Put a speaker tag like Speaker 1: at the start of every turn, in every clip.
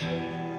Speaker 1: Música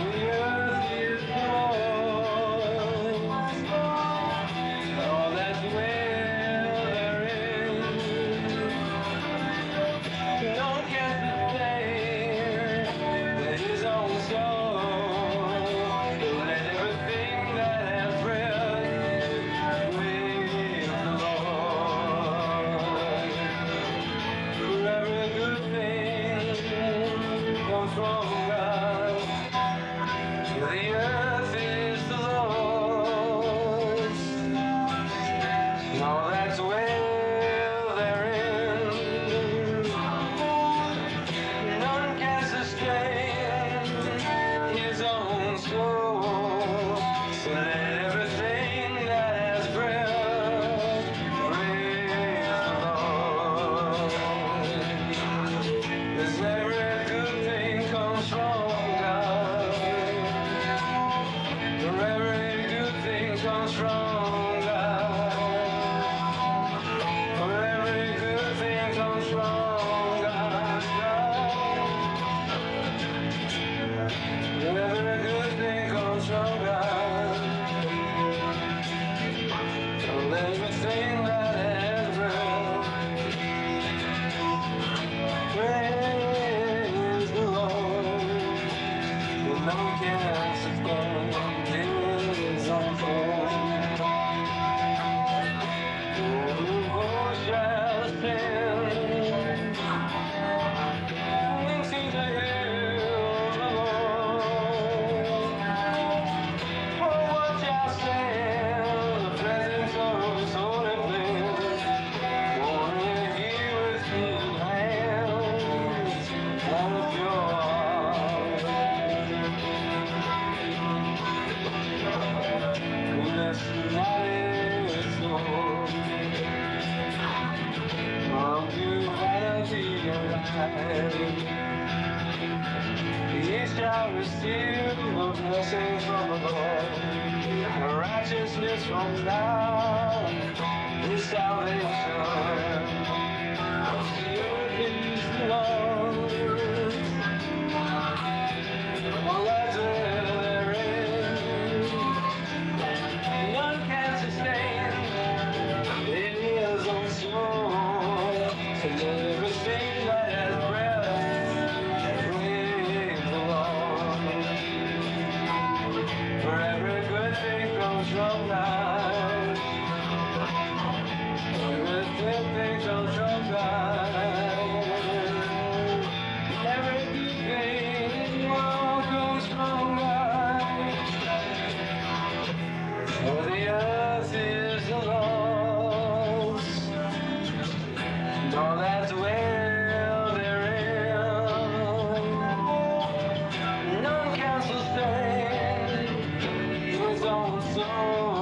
Speaker 1: He righteousness from all.